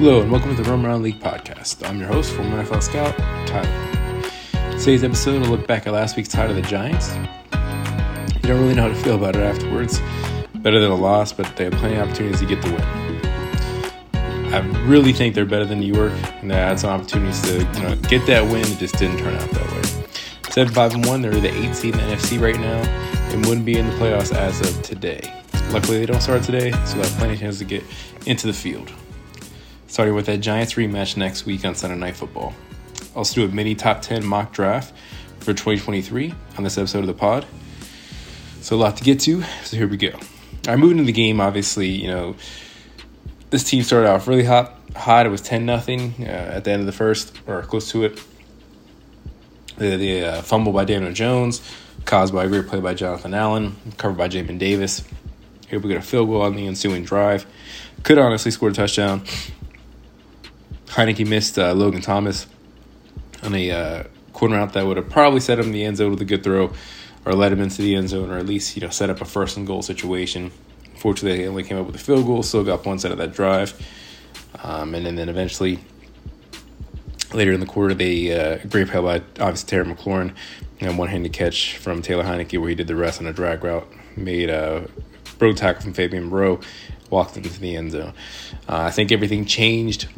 Hello and welcome to the Roam Around League podcast. I'm your host, former NFL scout, Tyler. Today's episode will look back at last week's tie to the Giants. You don't really know how to feel about it afterwards. Better than a loss, but they have plenty of opportunities to get the win. I really think they're better than New York, and they had some opportunities to you know, get that win. It just didn't turn out that way. Seven five and one, they're the eighth seed in the NFC right now, and wouldn't be in the playoffs as of today. Luckily, they don't start today, so they have plenty of chances to get into the field starting with that Giants rematch next week on Sunday Night Football. I'll also do a mini top 10 mock draft for 2023 on this episode of the pod. So, a lot to get to, so here we go. All right, moving to the game, obviously, you know, this team started off really hot. Hot. It was 10 nothing uh, at the end of the first, or close to it. The, the uh, fumble by Daniel Jones, caused by a great play by Jonathan Allen, covered by Jamin Davis. Here we get a field goal on the ensuing drive. Could honestly score a touchdown. Heinicke missed uh, Logan Thomas on a uh, corner out that would have probably set him in the end zone with a good throw or led him into the end zone or at least you know set up a first and goal situation. Fortunately, they only came up with a field goal, still got points out of that drive. Um, and, then, then eventually, later in the quarter, they uh, great play by obviously Terry McLaurin, you know, one-handed catch from Taylor Heinicke where he did the rest on a drag route, made a broke tackle from Fabian Moreau, walked into the end zone. Uh, I think everything changed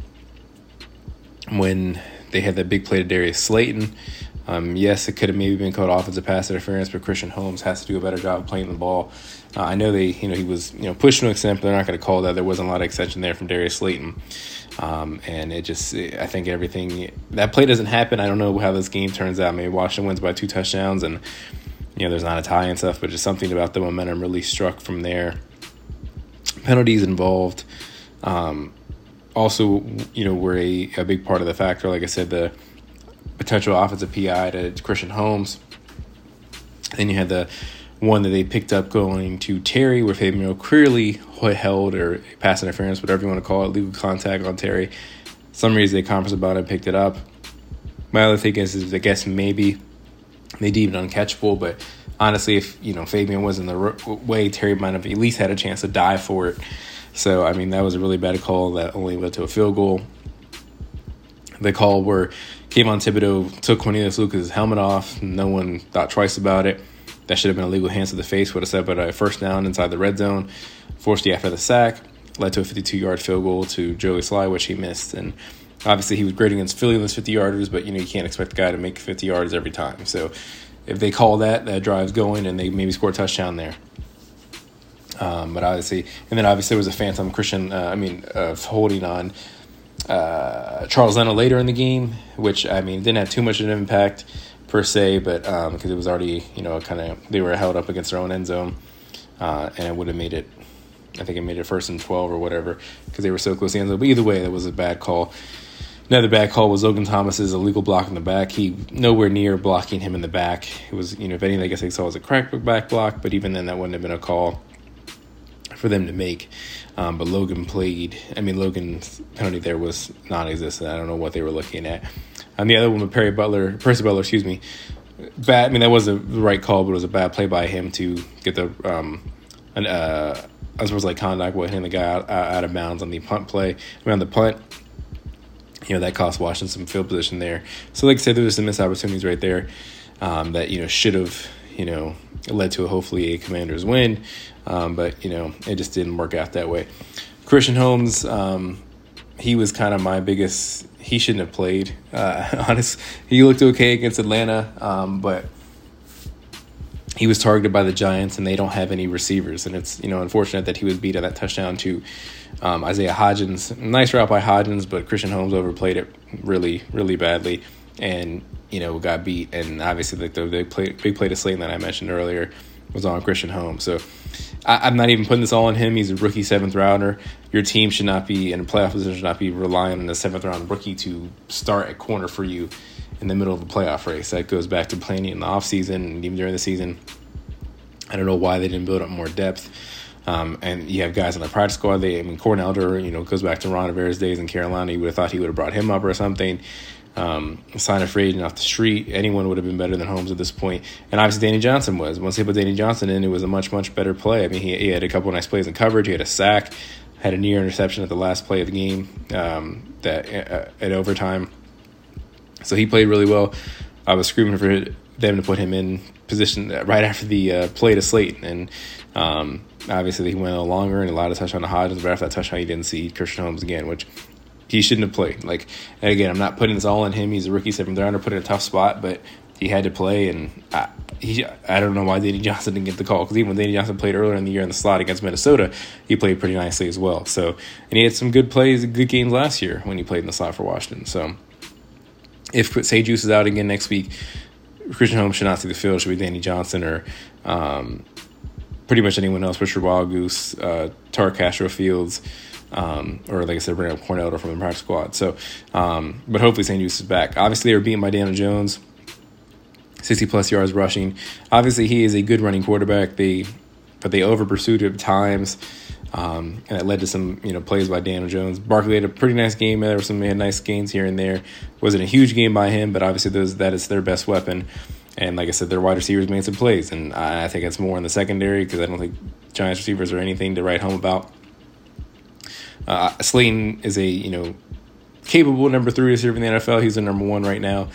when they had that big play to Darius Slayton. Um, yes, it could have maybe been called offensive pass interference, but Christian Holmes has to do a better job of playing the ball. Uh, I know they, you know, he was, you know, pushed to an extent, but they're not going to call that. There wasn't a lot of extension there from Darius Slayton, um, and it just, I think everything that play doesn't happen. I don't know how this game turns out. Maybe Washington wins by two touchdowns, and you know, there's not a tie and stuff, but just something about the momentum really struck from there. Penalties involved. Um, also, you know, were a, a big part of the factor. Like I said, the potential offensive PI to Christian Holmes. Then you had the one that they picked up going to Terry, where Fabian clearly held or pass interference, whatever you want to call it, legal contact on Terry. Some reason they conference about it and picked it up. My other thing is, is I guess maybe they deemed it uncatchable, but honestly, if you know Fabian was in the way, Terry might have at least had a chance to die for it. So, I mean, that was a really bad call that only led to a field goal. The call where Kayvon Thibodeaux took Cornelius Lucas' helmet off. No one thought twice about it. That should have been a legal hands to the face, would have set up a first down inside the red zone, forced the after the sack, led to a 52 yard field goal to Joey Slye, which he missed. And obviously, he was great against Philly in those 50 yarders, but you know, you can't expect a guy to make 50 yards every time. So, if they call that, that drive's going and they maybe score a touchdown there. Um, but obviously, and then obviously there was a phantom Christian, uh, I mean, of holding on uh, Charles Leno later in the game, which I mean didn't have too much of an impact per se, but because um, it was already you know kind of they were held up against their own end zone, uh, and it would have made it. I think it made it first and twelve or whatever because they were so close to the end zone. But either way, that was a bad call. Another bad call was Logan Thomas's illegal block in the back. He nowhere near blocking him in the back. It was, you know, if anything, I guess I saw was a crack back block, but even then, that wouldn't have been a call for them to make. Um, but Logan played. I mean, Logan's penalty there was non-existent. I don't know what they were looking at. And the other one, with Perry Butler, Percy Butler, excuse me. Bad. I mean, that was the right call, but it was a bad play by him to get the um, an, uh, I suppose like contact with hitting the guy out, out of bounds on the punt play. I mean, on the punt, you know, that cost Washington some field position there. So, like I said, there was some missed opportunities right there um, that you know should have you know led to a, hopefully a Commanders win. Um, but you know, it just didn't work out that way. Christian Holmes, um, he was kind of my biggest. He shouldn't have played. Uh, honest, he looked okay against Atlanta, um, but he was targeted by the Giants, and they don't have any receivers. And it's you know unfortunate that he was beat on that touchdown to um, Isaiah Hodgins. Nice route by Hodgins, but Christian Holmes overplayed it really, really badly, and you know got beat. And obviously, like the, the play, big play to Slayton that I mentioned earlier was on Christian Holmes. So I, am not even putting this all on him. He's a rookie seventh rounder. Your team should not be in a playoff position, should not be relying on a seventh round rookie to start at corner for you in the middle of a playoff race. That goes back to planning in the offseason and even during the season. I don't know why they didn't build up more depth. Um, and you have guys on the practice squad. They, I mean, Corn Elder, you know, goes back to Ron Rivera's days in Carolina. You would have thought he would have brought him up or something um, sign a free agent off the street, anyone would have been better than Holmes at this point. And obviously, Danny Johnson was. Once they put Danny Johnson in, it was a much, much better play. I mean, he, he had a couple nice plays in coverage. He had a sack. had a near interception at the last play of the game um, that uh, at overtime. So he played really well. I was screaming for them to put him in position right after the uh, play to Slate, and um, obviously he went a little longer and a allowed a touchdown to Hodgins. But after that touchdown, he didn't see Christian Holmes again, which he shouldn't have played. Like, again, I'm not putting this all on him. He's a rookie seventh rounder, put in a tough spot, but he had to play, and I, he I don't know why Danny Johnson didn't get the call because even when Danny Johnson played earlier in the year in the slot against Minnesota, he played pretty nicely as well. So, and he had some good plays, good games last year when he played in the slot for Washington. So, if St-Juste is out again next week, Christian Holmes should not see the field. It should be Danny Johnson or um, pretty much anyone else. Rachad Wildgoose, uh, Tariq Castro Fields. Um, or like I said, bring up Cornell from the practice squad. So, um, but hopefully St-Juste is back. Obviously, they were beaten by Daniel Jones, 60 plus yards rushing. Obviously, he is a good running quarterback. They, but they over pursued at times. Um, and it led to some you know plays by Daniel Jones. Barkley had a pretty nice game. There were some had nice gains here and there. Wasn't a huge game by him, but obviously those that is their best weapon. And like I said, their wide receivers made some plays, and I think it's more in the secondary because I don't think Giants receivers are anything to write home about. Uh, Slayton is a you know capable number three receiver in the NFL. He's the number one right now.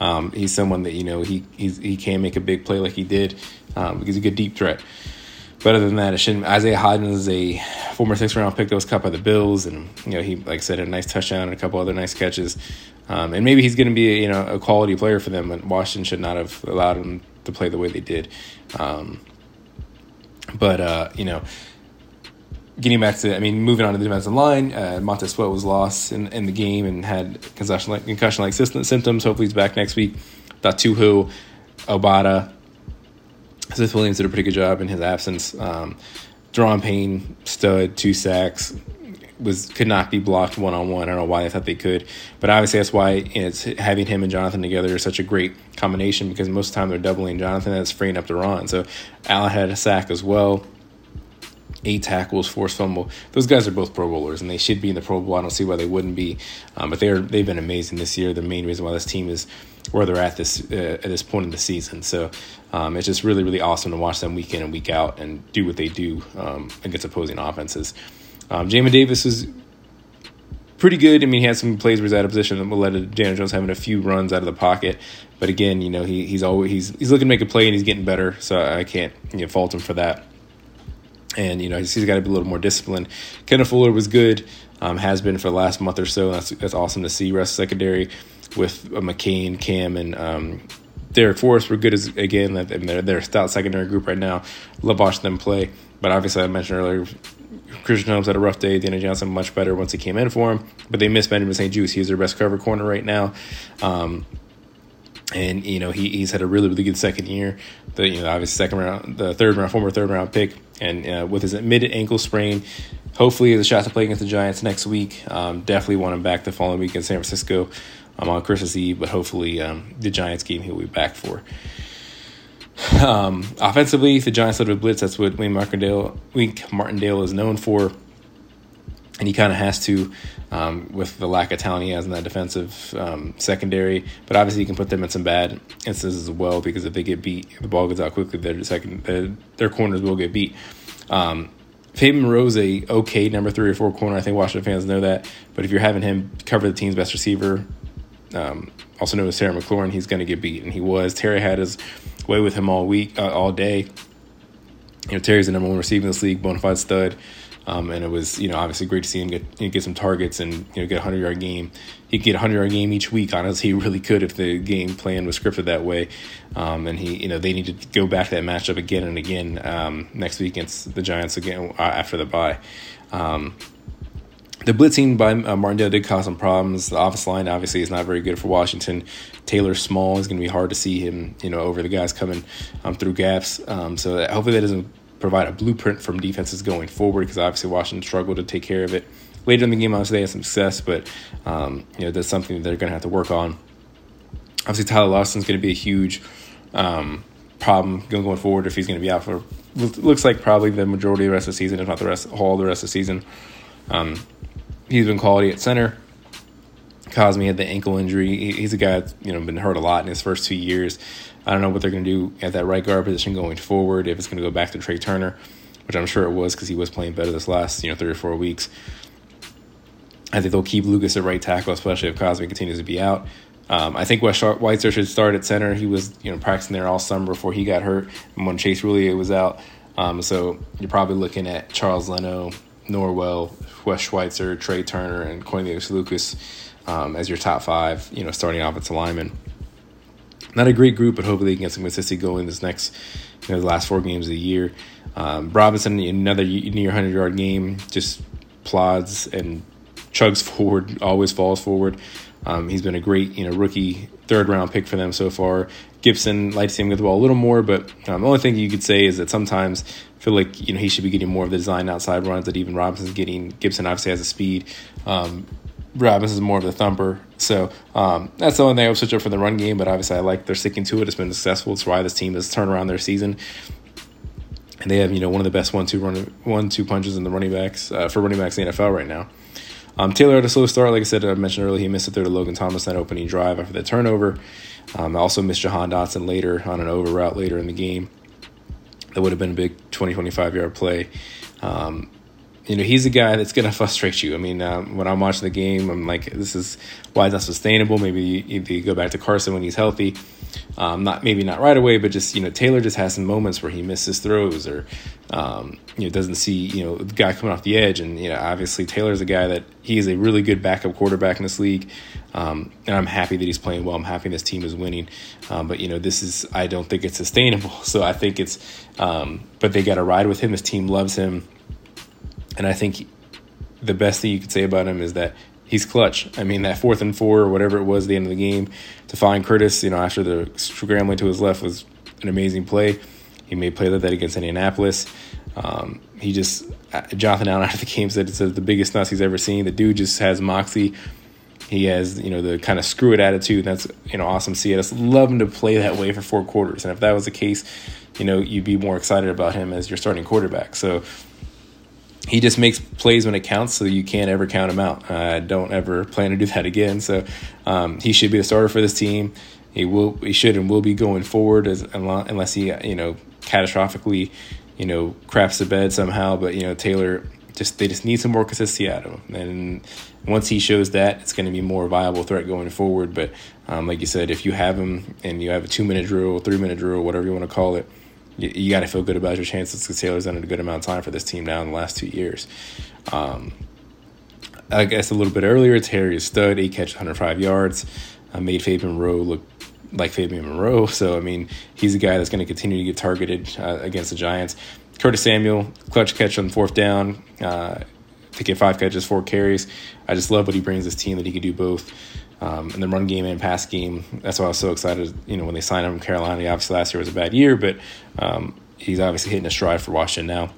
Um, he's someone that you know he he can make a big play like he did um, because he's a good deep threat. But other than that, it shouldn't. Isaiah Hodgins is a former six round pick that was cut by the Bills, and you know he like I said a nice touchdown and a couple other nice catches, um, and maybe he's going to be you know a quality player for them. But Washington should not have allowed him to play the way they did. Um, but uh, you know, getting back to I mean moving on to the defensive line, uh, Montez Sweat was lost in, in the game and had concussion like concussion like symptoms. Hopefully he's back next week. Datuhu, Obada, Smith Williams did a pretty good job in his absence. Um, Daron Payne, stud, two sacks, was could not be blocked one on one. I don't know why they thought they could, but obviously that's why it's having him and Jonathan together is such a great combination because most of the time they're doubling Jonathan that's freeing up Daron. So Allen had a sack as well. Eight tackles, forced fumble. Those guys are both Pro Bowlers, and they should be in the Pro Bowl. I don't see why they wouldn't be, um, but they're they've been amazing this year. The main reason why this team is where they're at this uh, at this point in the season. So um, it's just really really awesome to watch them week in and week out and do what they do um, against opposing offenses. Um, Jamin Davis is pretty good. I mean, he had some plays where he's out of position that led Daniel Jones having a few runs out of the pocket. But again, you know, he, he's always he's he's looking to make a play and he's getting better. So I can't you know, fault him for that. And you know, he's, got to be a little more disciplined. Kendall Fuller was good, um, has been for the last month or so. That's that's awesome to see. Rest secondary with uh, McCain, Cam, and um, Darrick Forrest were good as again. They're they're a stout secondary group right now. Love watching them play. But obviously, I mentioned earlier, Christian Holmes had a rough day. Daniel Johnson much better once he came in for him. But they missed Benjamin St-Juste. He's their best cover corner right now. Um, and you know he, he's had a really really good second year. The you know obviously second round, the third round, former third round pick, and uh, with his admitted ankle sprain, hopefully he has a shot to play against the Giants next week. Um, definitely want him back the following week in San Francisco um, on Christmas Eve, but hopefully um, the Giants game he'll be back for. Um, offensively, the Giants led with blitz. That's what Wink Martindale, Wink Martindale is known for, and he kind of has to um, with the lack of talent he has in that defensive um, secondary. But obviously, he can put them in some bad instances as well because if they get beat, the ball goes out quickly. Their second, their, their corners will get beat. Um, Fabian Moreau's a okay number three or four corner. I think Washington fans know that. But if you're having him cover the team's best receiver, um, also known as Terry McLaurin, he's going to get beat, and he was. Terry had his way with him all week, uh, all day. You know, Terry's the number one receiver in this league, bona fide stud. Um, and it was, you know, obviously great to see him get you know, get some targets and you know get a hundred yard game. He could get a hundred yard game each week. Honestly, he really could if the game plan was scripted that way. Um, and he, you know, they need to go back to that matchup again and again um, next week against the Giants again uh, after the bye. Um, the blitzing by uh, Martindale did cause some problems. The office line obviously is not very good for Washington. Taylor Small is going to be hard to see him, you know, over the guys coming um, through gaps. Um, so that, hopefully that doesn't provide a blueprint from defenses going forward because obviously Washington struggled to take care of it. Later in the game, obviously they had some success, but um, you know that's something that they're going to have to work on. Obviously, Tyler Larsen's going to be a huge um, problem going forward if he's going to be out for looks like probably the majority of the rest of the season, if not the rest all the rest of the season. Um, he's been quality at center. Cosmi had the ankle injury. He's a guy that's you know been hurt a lot in his first two years. I don't know what they're going to do at that right guard position going forward. If it's going to go back to Trey Turner, which I'm sure it was because he was playing better this last you know three or four weeks. I think they'll keep Lucas at right tackle, especially if Cosmi continues to be out. Um, I think Wes Schweitzer should start at center. He was you know practicing there all summer before he got hurt, and when Chase Roullier was out. Um, so you're probably looking at Charles Leno, Norwell, Wes Schweitzer, Trey Turner, and Cornelius Lucas um, as your top five, you know, starting off offensive linemen. Not a great group, but hopefully they can get some consistency going this next, you know, the last four games of the year. Um, Robinson, another near 100 yard game, just plods and chugs forward, always falls forward. Um, he's been a great, you know, rookie third round pick for them so far. Gibson, like to see him get the ball a little more, but um, the only thing you could say is that sometimes I feel like you know he should be getting more of the design outside runs that even Robinson's getting. Gibson obviously has the speed. Um, Robinson's more of the thumper, so um, that's the only thing I would switch up for the run game. But obviously, I like they're sticking to it. It's been successful. It's why this team has turned around their season and they have you know one of the best one two run one two punches in the running backs uh, for running backs in the NFL right now. Um, Taylor had a slow start, like I said, I mentioned earlier. He missed it there to Logan Thomas that opening drive after the turnover. Um, I also missed Jahan Dotson later on an over route later in the game. That would have been a big 20, 25 yard play. Um, you know, he's a guy that's going to frustrate you. I mean, um, when I'm watching the game, I'm like, this is why it's not sustainable. Maybe you, you go back to Carson when he's healthy. Um, not maybe not right away, but just you know, Taylor just has some moments where he misses throws or um, you know doesn't see you know the guy coming off the edge, and you know obviously Taylor's a guy that he is a really good backup quarterback in this league, um, and I'm happy that he's playing well. I'm happy this team is winning, um, but you know this is I don't think it's sustainable. So I think it's, um, but they got to ride with him. His team loves him, and I think the best thing you could say about him is that he's clutch. I mean, that fourth and four or whatever it was, the end of the game, to find Curtis, you know, after the scrambling to his left was an amazing play. He made play like that against Indianapolis. Um, he just uh, Jonathan Allen after the game said it's the biggest nuts he's ever seen. The dude just has moxie. He has you know the kind of screw it attitude. That's you know awesome see. I just love him to play that way for four quarters. And if that was the case, you know you'd be more excited about him as your starting quarterback. So he just makes plays when it counts, so you can't ever count him out. I don't ever plan to do that again. So um, he should be the starter for this team. He will, he should, and will be going forward as unless he, you know, catastrophically, you know, craps the bed somehow. But you know, Taylor just they just need some more consistency out of him, and once he shows that, it's going to be more viable threat going forward. But um, like you said, if you have him and you have a two minute drill, three minute drill, whatever you want to call it you, you got to feel good about your chances because Taylor's done a good amount of time for this team now in the last two years. Um, I guess a little bit earlier, Terry is stud, eight catch, 105 yards, uh, made Fabian Moreau look like Fabian Moreau. So, I mean, he's a guy that's going to continue to get targeted uh, against the Giants. Curtis Samuel, clutch catch on fourth down, uh, to get five catches, four carries. I just love what he brings this team that he can do both um, in the run game and pass game. That's why I was so excited. You know, when they signed him from Carolina, obviously last year was a bad year, but um, he's obviously hitting a stride for Washington now.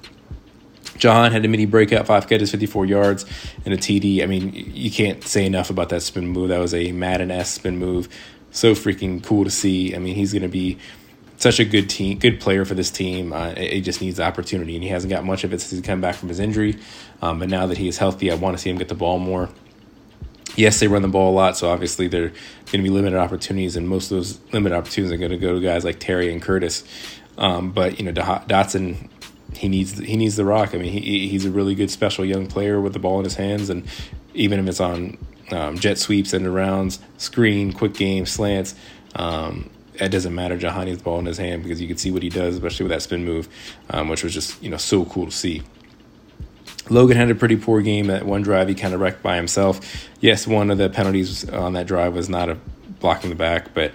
John had a mini breakout, five catches, 54 yards, and a TD. I mean, you can't say enough about that spin move. That was a Madden S spin move. So freaking cool to see. I mean, he's going to be such a good team, good player for this team. Uh, he just needs opportunity, and he hasn't got much of it since he's come back from his injury. Um, but now that he is healthy, I want to see him get the ball more yes, they run the ball a lot, so obviously they're going to be limited opportunities, and most of those limited opportunities are going to go to guys like Terry and Curtis. Um, but you know, Dotson, he needs he needs the rock. I mean, he he's a really good special young player with the ball in his hands, and even if it's on um, jet sweeps and rounds, screen, quick game, slants. Um, it doesn't matter. Jahan needs the ball in his hand because you can see what he does, especially with that spin move, um, which was just you know so cool to see. Logan had a pretty poor game at one drive. He kind of wrecked by himself. Yes, one of the penalties on that drive was not a blocking the back, but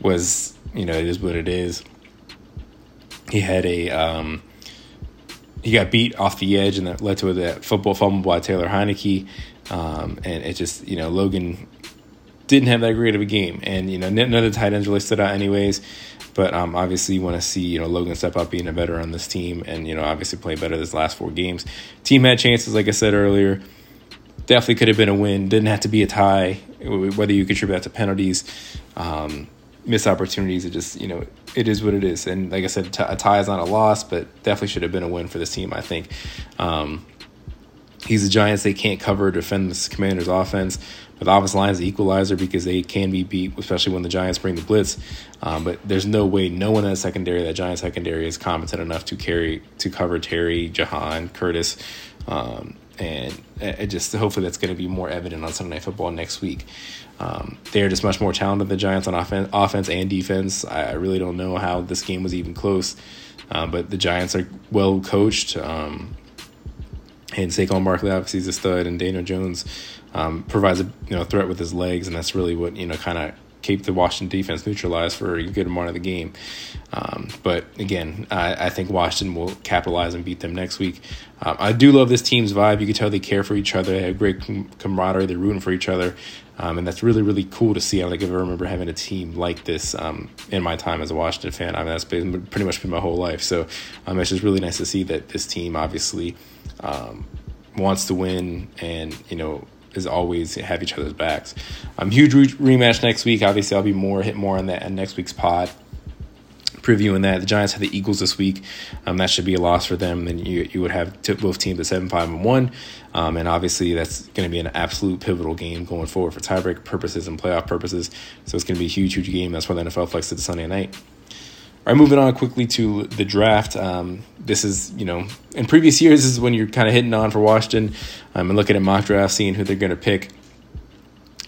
was you know it is what it is. He had a um, he got beat off the edge, and that led to a football fumble by Taylor Heinicke. Um, and it just you know Logan didn't have that great of a game, and you know none of the tight ends really stood out anyways. But um, obviously, you want to see you know Logan step up, being a better on this team, and you know obviously play better this last four games. Team had chances, like I said earlier. Definitely could have been a win. Didn't have to be a tie. Whether you contribute that to penalties, um, missed opportunities, it just you know it is what it is. And like I said, a tie is not a loss, but definitely should have been a win for this team. I think. Um, He's the Giants. They can't cover defend the Commanders' offense. The offensive line is the equalizer because they can be beat, especially when the Giants bring the blitz. Um, but there's no way, no one in that secondary, that Giants secondary, is competent enough to carry to cover Terry, Jahan, Curtis, um, and it just hopefully that's going to be more evident on Sunday Night Football next week. Um, they're just much more talented than the Giants on offense, offense and defense. I, really don't know how this game was even close, um, but the Giants are well coached. Um, and Saquon Barkley obviously is a stud, and Daniel Jones um, provides a you know threat with his legs, and that's really what you know kind of keep the Washington defense neutralized for a good amount of the game. Um, but again, I, I, think Washington will capitalize and beat them next week. Um, I do love this team's vibe. You can tell they care for each other. They have great camaraderie. They're rooting for each other. Um, and that's really, really cool to see. I like I remember having a team like this um, in my time as a Washington fan. I mean, that's been pretty much been my whole life. So um, it's just really nice to see that this team obviously um, wants to win and, you know, is always have each other's backs. Um, huge re- rematch next week. Obviously, I'll be more hit more on that in next week's pod. Previewing that, the Giants have the Eagles this week. Um, that should be a loss for them. Then you you would have both teams at seven five and one, um, and obviously that's going to be an absolute pivotal game going forward for tiebreak purposes and playoff purposes. So it's going to be a huge huge game. That's why the NFL flexed it Sunday night. All right, moving on quickly to the draft. Um, this is, you know, in previous years, is when you're kind of hitting on for Washington um, and looking at mock draft, seeing who they're going to pick,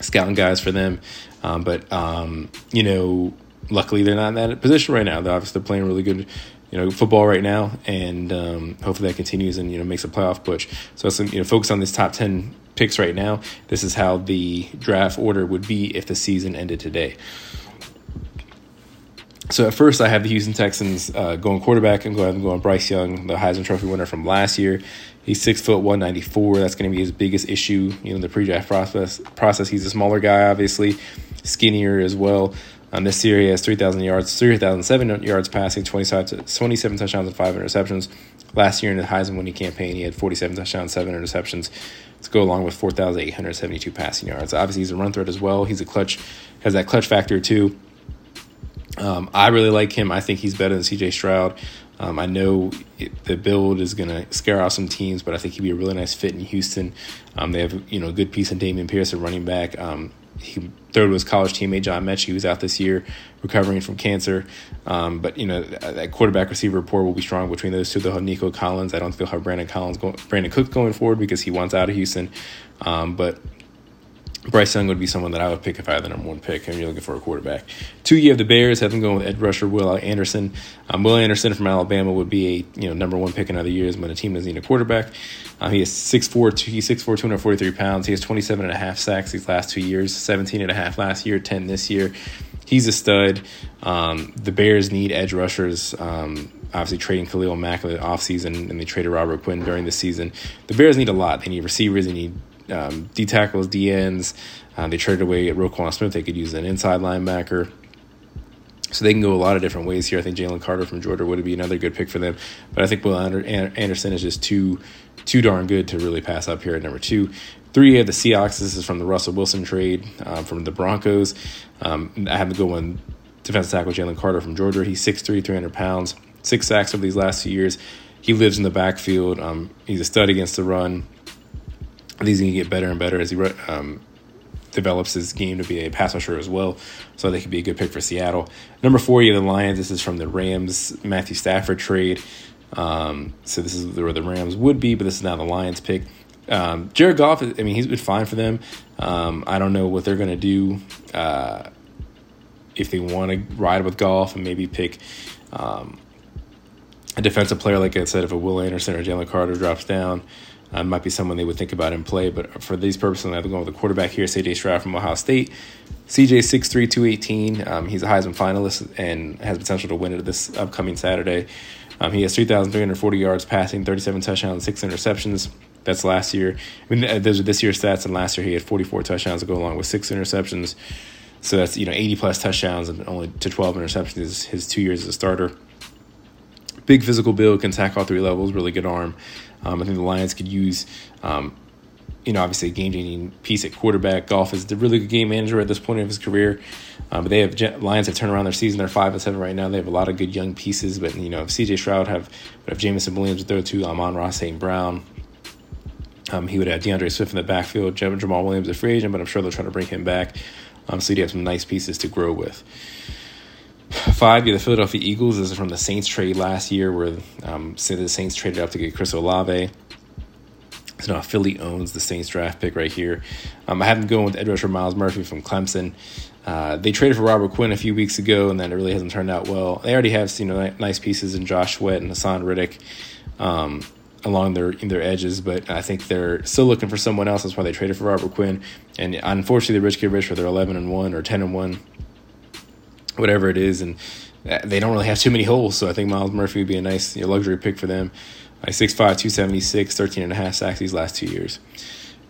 scouting guys for them. Um, but, um, you know, luckily they're not in that position right now. They're obviously playing really good, you know, football right now, and um, hopefully that continues and, you know, makes a playoff push. So, some, you know, focus on this top 10 picks right now. This is how the draft order would be if the season ended today. So at first, I have the Houston Texans uh, going quarterback and go ahead and go on Bryce Young, the Heisman Trophy winner from last year. He's six foot one ninety four. That's going to be his biggest issue. You know, the pre-draft process. Process. He's a smaller guy, obviously, skinnier as well. Um, this year, he has three thousand yards, three thousand seven yards passing, 27, 27 touchdowns and five interceptions. Last year in the Heisman winning campaign, he had forty seven touchdowns, seven interceptions to go along with four thousand eight hundred seventy two passing yards. Obviously, he's a run threat as well. He's a clutch, has that clutch factor too. Um, I really like him. I think he's better than CJ Stroud. Um, I know it, the build is going to scare off some teams, but I think he'd be a really nice fit in Houston. Um, they have you know a good piece in Dameon Pierce, a running back. Um, he third was college teammate John Metchie, who's out this year recovering from cancer. Um, but you know that quarterback receiver rapport will be strong between those two. They'll have Nico Collins. I don't think they'll have Brandon Collins, go, Brandin Cook going forward because he wants out of Houston. Um, but Bryce Young would be someone that I would pick if I had the number one pick and you're looking for a quarterback. Two, you have the Bears, have them going with edge rusher, Will Anderson. Um, Will Anderson from Alabama would be a you know number one pick in other years when a team doesn't need a quarterback. Uh, he is 6'4", he's 6'4", 243 pounds. He has 27 and a half sacks these last two years, 17 and a half last year, 10 this year. He's a stud. Um, the Bears need edge rushers. Um, obviously trading Khalil Mack in the offseason and they traded Robert Quinn during the season. The Bears need a lot. They need receivers, they need um, D tackles, D ends. Uh, they traded away Roquan Smith. They could use an inside linebacker. So they can go a lot of different ways here. I think Jalen Carter from Georgia would be another good pick for them. But I think Will Anderson is just too too darn good to really pass up here at number two. Three of the Seahawks. This is from the Russell Wilson trade um, from the Broncos. Um, I have to go one defensive tackle Jalen Carter from Georgia. He's 6'3", 300 pounds, six sacks over these last few years. He lives in the backfield. Um, he's a stud against the run. He's going to get better and better as he um, develops his game to be a pass rusher as well. So they could be a good pick for Seattle. Number four, you have the Lions. This is from the Rams Matthew Stafford trade. Um, so this is where the Rams would be, but this is now the Lions pick. Um, Jared Goff, I mean, he's been fine for them. Um, I don't know what they're going to do uh, if they want to ride with Goff and maybe pick um, a defensive player, like I said, if a Will Anderson or Jalen Carter drops down. Uh, might be someone they would think about in play, but for these purposes, I'm going with the quarterback here, CJ Stroud from Ohio State. CJ 6'3", 218. Um, he's a Heisman finalist and has potential to win it this upcoming Saturday. Um, he has 3,340 yards passing, 37 touchdowns, six interceptions. That's last year. I mean, uh, those are this year's stats, and last year he had 44 touchdowns to go along with six interceptions. So that's you know 80 plus touchdowns and only to 12 interceptions his, his two years as a starter. Big physical build, can tackle all three levels, really good arm. Um, I think the Lions could use, um, you know, obviously a game changing piece at quarterback. Goff is a really good game manager at this point of his career. Um, but they have Lions have turned around their season. They're five and seven right now. They have a lot of good young pieces. But you know, if C.J. Stroud have, but if Jameson Williams to throw to Amon-Ra, St. Brown, Um, he would have D'Andre Swift in the backfield, Jamaal Williams a free agent, but I'm sure they'll try to bring him back. Um, so you have some nice pieces to grow with. Five, you the Philadelphia Eagles. This is from the Saints trade last year, where um, the Saints traded up to get Chris Olave. So now Philly owns the Saints draft pick right here. Um, I have them going with edge rusher Myles Murphy from Clemson. Uh, they traded for Robert Quinn a few weeks ago, and then it really hasn't turned out well. They already have you know nice pieces in Josh Sweat and Haason Reddick um, along their their edges, but I think they're still looking for someone else. That's why they traded for Robert Quinn. And unfortunately, the rich kid rich, they're eleven and one or ten and one, whatever it is, and uh, they don't really have too many holes. So I think Myles Murphy would be a nice you know, luxury pick for them. Like 6'5", 276, 13 and a half sacks these last two years.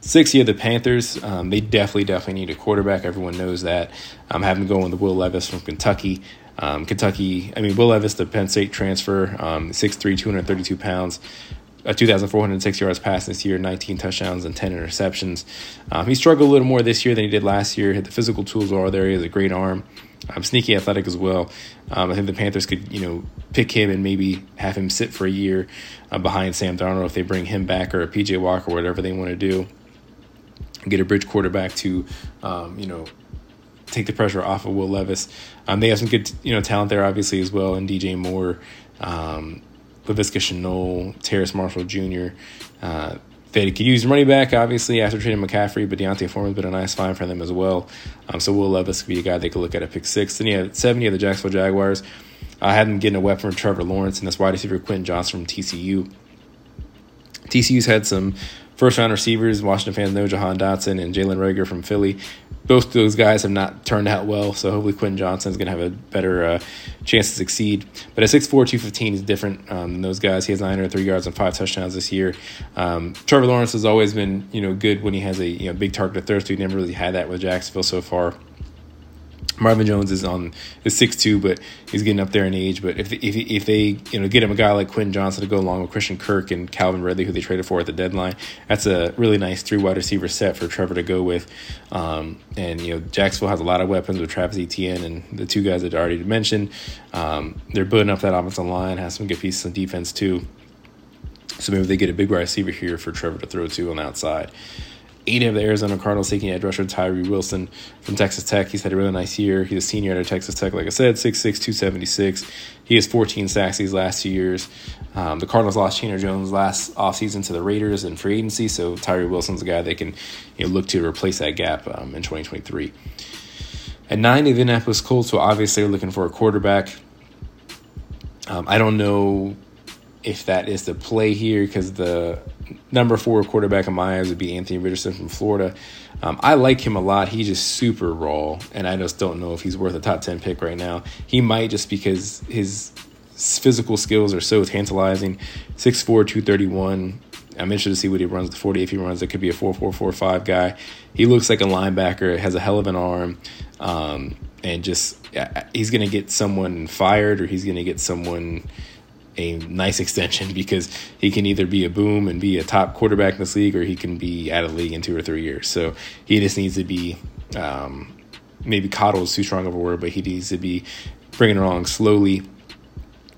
Six year the Panthers. Um, they definitely, definitely need a quarterback. Everyone knows that. I'm having going with Will Levis from Kentucky. Um, Kentucky, I mean, Will Levis, the Penn State transfer, um, 6'3", 232 pounds, uh, 2,406 yards passed this year, 19 touchdowns and 10 interceptions. Um, he struggled a little more this year than he did last year. The physical tools are there. He has a great arm. Um, sneaky athletic as well. Um, I think the Panthers could, you know, pick him and maybe have him sit for a year uh, behind Sam Darnold if they bring him back or a PJ Walker or whatever they want to do. Get a bridge quarterback to, um, you know, take the pressure off of Will Levis. Um, they have some good, you know, talent there obviously as well, and DJ Moore, um, Laviska Shenault, Terrace Marshall Jr. Uh, they could use money back, obviously, after trading McCaffrey, but D'Onta Foreman's been a nice find for them as well. Um, so Will Levis could be a guy they could look at at pick six. Then you have 70 of the Jacksonville Jaguars. I had them getting a weapon from Trevor Lawrence and this wide receiver Quentin Johnston from TCU. TCU's had some first round receivers. Washington fans know Jahan Dotson and Jalen Reagor from Philly both those guys have not turned out well, so hopefully Quentin Johnston is going to have a better uh, chance to succeed. But at 6'4", 215, he's different um, than those guys. He has 903 yards and five touchdowns this year. Um, Trevor Lawrence has always been you know good when he has a you know big target to throw to. He never really had that with Jacksonville so far. Marvin Jones is on is six two, but he's getting up there in age. But if if if they you know get him a guy like Quentin Johnston to go along with Christian Kirk and Calvin Ridley, who they traded for at the deadline, that's a really nice three wide receiver set for Trevor to go with. Um, and you know Jacksonville has a lot of weapons with Travis Etienne and the two guys that I already mentioned. Um, they're building up that offensive line, has some good pieces on defense too. So maybe they get a big wide receiver here for Trevor to throw to on the outside eight of the Arizona Cardinals taking edge rusher Tyree Wilson from Texas Tech. He's had a really nice year. He's a senior at Texas Tech, like I said, 6'6", 276. He has 14 sacks these last two years. Um, the Cardinals lost Chandler Jones last offseason to the Raiders in free agency, so Tyree Wilson's a guy they can you know, look to replace that gap um, in 2023. At nine, the Indianapolis Colts, so obviously they're looking for a quarterback. Um, I don't know if that is the play here because the number four quarterback in my eyes would be Anthony Richardson from Florida. Um, I like him a lot. He's just super raw, and I just don't know if he's worth a top 10 pick right now. He might just because his physical skills are so tantalizing 6'4, 231. I'm interested to see what he runs the 40. If he runs, it could be a 4'4'4'5 guy. He looks like a linebacker, has a hell of an arm, um, and just he's going to get someone fired or he's going to get someone a nice extension because he can either be a boom and be a top quarterback in this league or he can be out of the league in two or three years. So he just needs to be um, maybe coddle is too strong of a word, but he needs to be bringing along slowly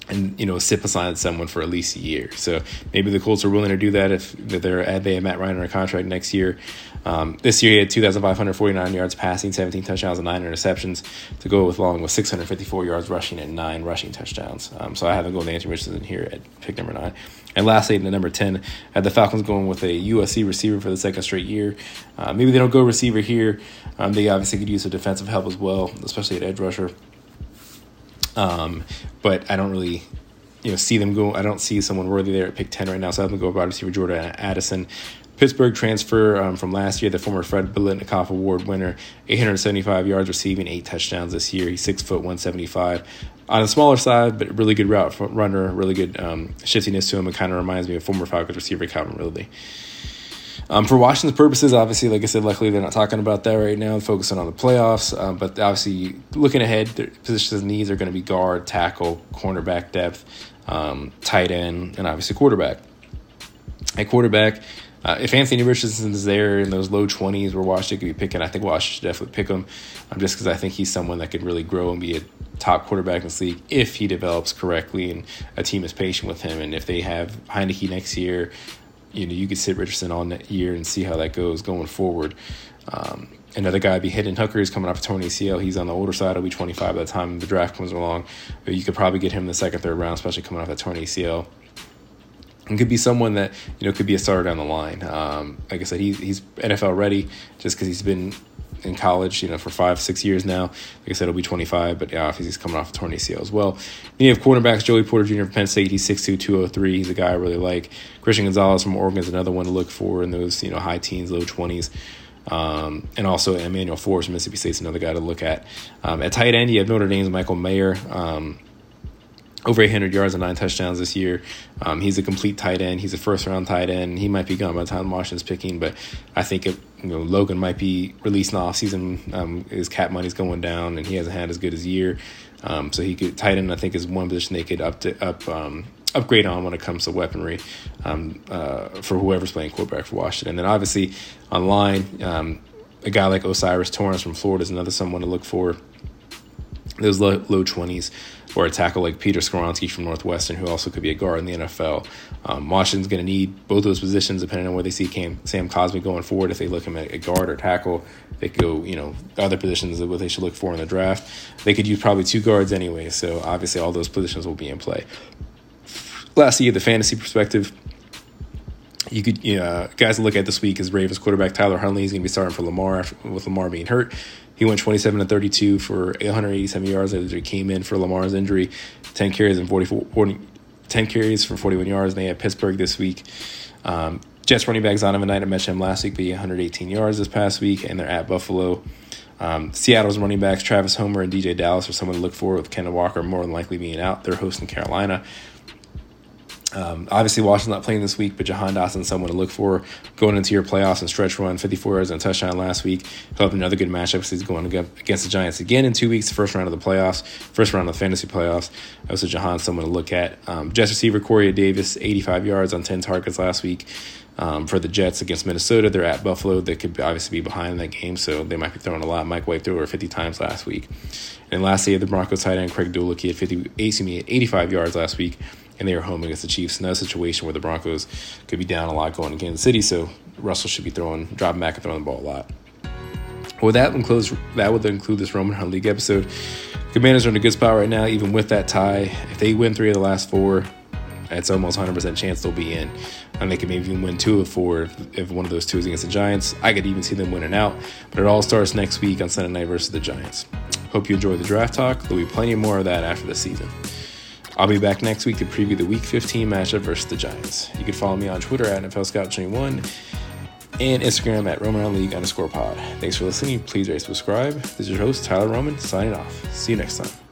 and you know sit beside someone for at least a year. So maybe the Colts are willing to do that if they're they have Matt Ryan on a contract next year. Um, this year he had 2,549 yards passing, 17 touchdowns, and nine interceptions to go with along with 654 yards rushing and nine rushing touchdowns. Um, so I have them going to Anthony Richardson here at pick number nine. And lastly, in the number 10, I had the Falcons going with a USC receiver for the second straight year. Uh, maybe they don't go receiver here. Um, they obviously could use a defensive help as well, especially at edge rusher. Um, but I don't really, you know, see them go. I don't see someone worthy there at pick ten right now. So I'm gonna go wide receiver Jordan Addison. Pittsburgh transfer um, from last year, the former Fred Biletnikoff Award winner, 875 yards receiving, eight touchdowns this year. He's six foot 175. On the smaller side, but really good route runner, really good um, shiftiness to him. It kind of reminds me of former Falcons receiver Calvin Ridley. Um, for Washington's purposes, obviously, like I said, luckily they're not talking about that right now, focusing on the playoffs. Um, but obviously, looking ahead, their positions needs are going to be guard, tackle, cornerback depth, um, tight end, and obviously quarterback. At quarterback, uh, if Anthony Richardson is there in those low 20s where Washington could be picking, I think Washington should definitely pick him um, just because I think he's someone that could really grow and be a top quarterback in this league if he develops correctly and a team is patient with him. And if they have Heinicke next year, you know, you could sit Richardson all year and see how that goes going forward. Um, another guy be Hendon Hooker. He's coming off a torn ACL. He's on the older side. He'll be 25 by the time the draft comes along. But you could probably get him in the second, third round, especially coming off that torn ACL. And could be someone that you know could be a starter down the line. Um, like I said, he, he's NFL ready just because he's been in college, you know, for five, six years now. Like I said, he'll be 25, but yeah, he's coming off a torn ACL as well. Then you have quarterbacks, Joey Porter Jr. from Penn State. He's 6'2", 203. He's a guy I really like. Christian Gonzalez from Oregon is another one to look for in those, you know, high teens, low 20s. Um, and also Emmanuel Forbes from Mississippi State's another guy to look at. Um, at tight end, you have Notre Dame's Michael Mayer. Um, over 800 yards and nine touchdowns this year. Um, he's a complete tight end. He's a first round tight end. He might be gone by the time Washington's picking, but I think you know Logan might be released in the offseason. Um, his cap money's going down, and he hasn't had as good as year. Um, so he could tight end. I think is one position they could up to up um, upgrade on when it comes to weaponry um, uh, for whoever's playing quarterback for Washington. And then obviously online, um, a guy like O'Cyrus Torrence from Florida is another someone to look for. Those low, low 20s or a tackle like Peter Skoronski from Northwestern, who also could be a guard in the NFL. Um, Washington's going to need both those positions depending on where they see Cam, Sam Cosmi going forward. If they look him at a guard or tackle, they could go, you know, other positions of what they should look for in the draft. They could use probably two guards anyway, so obviously all those positions will be in play. Lastly, the fantasy perspective. You could, you know, guys look at this week is Ravens quarterback Tyler Huntley. He's going to be starting for Lamar with Lamar being hurt. He went 27 to 32 for 187 yards after he came in for Lamar's injury, 10 carries and 44, 40, 10 carries for 41 yards. And they had Pittsburgh this week. Um, Jets running back Zonovan Knight, I mentioned him last week, but he 118 yards this past week, and they're at Buffalo. Um, Seattle's running backs Travis Homer and DJ Dallas are someone to look for, with Kenneth Walker more than likely being out. They're hosting Carolina. Um, obviously, Washington's not playing this week, but Jahan Dotson someone to look for going into your playoffs and stretch run. 54 yards and touchdown last week. He'll have another good matchup because he's going against the Giants again in two weeks, first round of the playoffs, first round of the fantasy playoffs. Also, Jahan someone to look at. Um, Jets receiver Corey Davis, 85 yards on 10 targets last week. Um, for the Jets against Minnesota, they're at Buffalo. They could obviously be behind in that game, so they might be throwing a lot. Mike White threw over 50 times last week. And lastly, the Broncos tight end Craig Dulcich had 50, excuse me, 85 yards last week and they are home against the Chiefs. Another situation where the Broncos could be down a lot going to Kansas City, so Russell should be throwing, dropping back and throwing the ball a lot. Well, that includes that would include this Roman Hunt League episode. Commanders are in a good spot right now, even with that tie. If they win three of the last four, it's almost 100% chance they'll be in. And they could maybe even win two of four if, if one of those two is against the Giants. I could even see them winning out. But it all starts next week on Sunday night versus the Giants. Hope you enjoy the draft talk. There'll be plenty more of that after the season. I'll be back next week to preview the Week 15 matchup versus the Giants. You can follow me on Twitter at NFL Scout 21 and Instagram at Roman League underscore pod. Thanks for listening. Please rate subscribe. This is your host, Tyler Roman, signing off. See you next time.